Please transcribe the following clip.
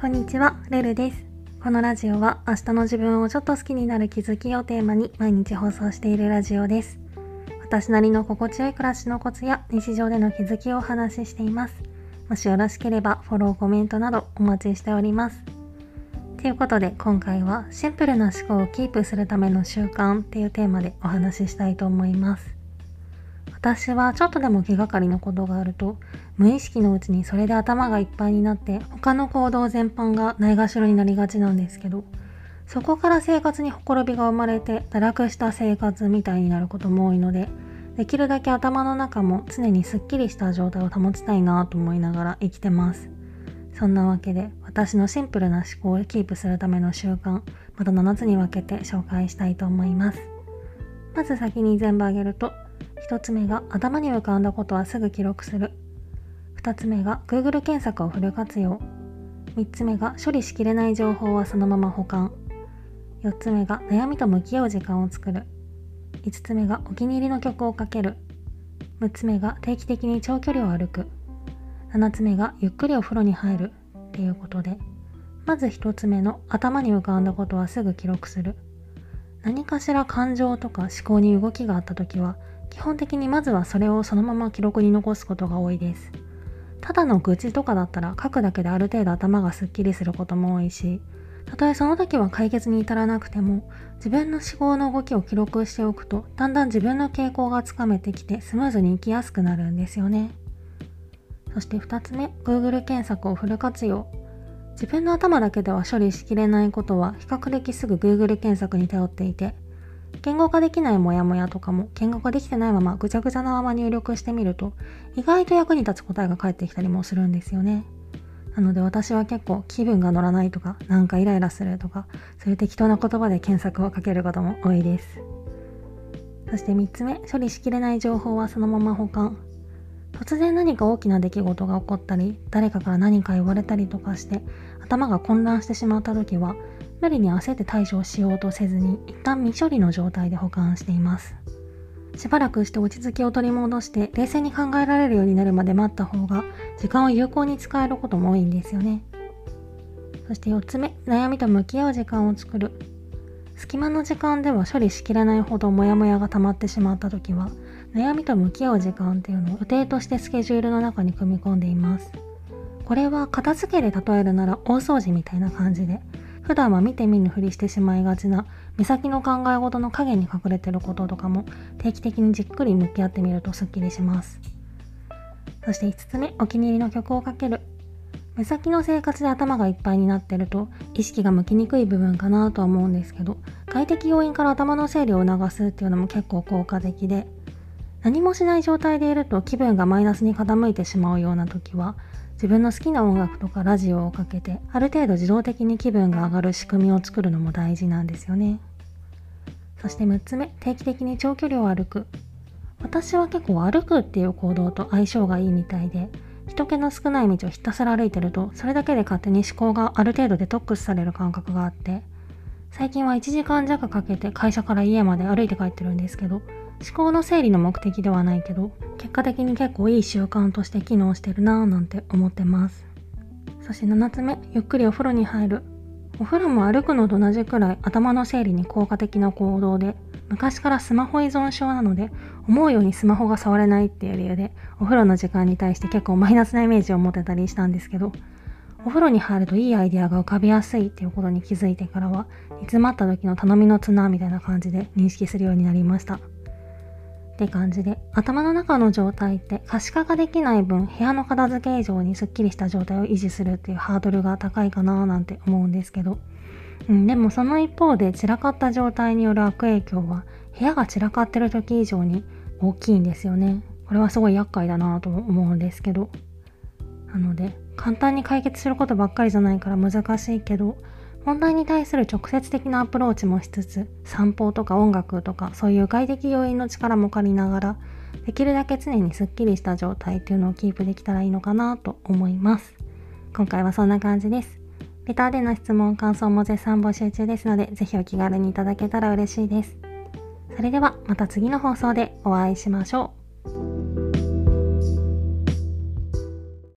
こんにちは、ルルです。このラジオは明日の自分をちょっと好きになる気づきをテーマに毎日放送しているラジオです。私なりの心地よい暮らしのコツや日常での気づきをお話ししています。もしよろしければフォロー、コメントなどお待ちしております。ということで今回はシンプルな思考をキープするための習慣っていうテーマでお話ししたいと思います。私はちょっとでも気がかりなことがあると無意識のうちにそれで頭がいっぱいになって他の行動全般がないがしろになりがちなんですけどそこから生活にほころびが生まれて堕落した生活みたいになることも多いのでできるだけ頭の中も常にすっきりした状態を保ちたいなと思いながら生きてます。そんなわけで私のシンプルな思考をキープするための習慣また7つに分けて紹介したいと思います。まず先に全部挙げると1つ目が頭に浮かんだことはすぐ記録する。2つ目が Google 検索をフル活用。3つ目が処理しきれない情報はそのまま保管。4つ目が悩みと向き合う時間を作る。5つ目がお気に入りの曲をかける。6つ目が定期的に長距離を歩く。7つ目がゆっくりお風呂に入る。っていうことで。まず1つ目の頭に浮かんだことはすぐ記録する。何かしら感情とか思考に動きがあった時は基本的にまずはそれをそのまま記録に残すことが多いです。ただの愚痴とかだったら書くだけである程度頭がすっきりすることも多いし、たとえその時は解決に至らなくても、自分の思考の動きを記録しておくと、だんだん自分の傾向がつかめてきてスムーズに生きやすくなるんですよね。そして2つ目、Google 検索をフル活用。自分の頭だけでは処理しきれないことは比較的すぐ Google 検索に頼っていて、言語化できないモヤモヤとかも言語化できてないままぐちゃぐちゃなまま入力してみると意外と役に立つ答えが返ってきたりもするんですよね。なので私は結構気分が乗らないとかなんかイライラするとかそういう適当な言葉で検索をかけることも多いです。そして3つ目、処理しきれない情報はそのまま保管。突然何か大きな出来事が起こったり誰かから何か言われたりとかして頭が混乱してしまった時は無理に焦って対処しようとせずに一旦未処理の状態で保管しています。しばらくして落ち着きを取り戻して冷静に考えられるようになるまで待った方が時間を有効に使えることも多いんですよね。そして4つ目悩みと向き合う時間を作る。隙間の時間では処理しきれないほどモヤモヤが溜まってしまった時は悩みと向き合う時間っていうのを予定としてスケジュールの中に組み込んでいます。これは片付けで例えるなら大掃除みたいな感じで。普段は見て見ぬふりしてしまいがちな目先の考え事の影に隠れてることとかも定期的にじっくり向き合ってみるとスッキリします。そして5つ目お気に入りの曲をかける。目先の生活で頭がいっぱいになってると意識が向きにくい部分かなとは思うんですけど外的要因から頭の整理を促すっていうのも結構効果的で何もしない状態でいると気分がマイナスに傾いてしまうような時は自分の好きな音楽とかラジオをかけてある程度自動的に気分が上がる仕組みを作るのも大事なんですよね。そして6つ目定期的に長距離を歩く。私は結構歩くっていう行動と相性がいいみたいで人気の少ない道をひたすら歩いてるとそれだけで勝手に思考がある程度デトックスされる感覚があって最近は1時間弱かけて会社から家まで歩いて帰ってるんですけど思考の整理の目的ではないけど結果的に結構いい習慣として機能してるなぁなんて思ってます。そして7つ目ゆっくりお風呂に入る。お風呂も歩くのと同じくらい頭の整理に効果的な行動で昔からスマホ依存症なので思うようにスマホが触れないっていう理由でお風呂の時間に対して結構マイナスなイメージを持てたりしたんですけどお風呂に入るといいアイデアが浮かびやすいっていうことに気づいてからは煮詰まった時の頼みの綱みたいな感じで認識するようになりました。って感じで頭の中の状態って可視化ができない分部屋の片付け以上にすっきりした状態を維持するっていうハードルが高いかななんて思うんですけど、うん、でもその一方で散らかった状態による悪影響は部屋が散らかってる時以上に大きいんですよね。これはすごい厄介だなと思うんですけど。なので簡単に解決することばっかりじゃないから難しいけど問題に対する直接的なアプローチもしつつ散歩とか音楽とかそういう外的要因の力も借りながらできるだけ常にすっきりした状態っていうのをキープできたらいいのかなと思います。今回はそんな感じです。レターでの質問感想も絶賛募集中ですのでぜひお気軽にいただけたら嬉しいです。それではまた次の放送でお会いしましょう。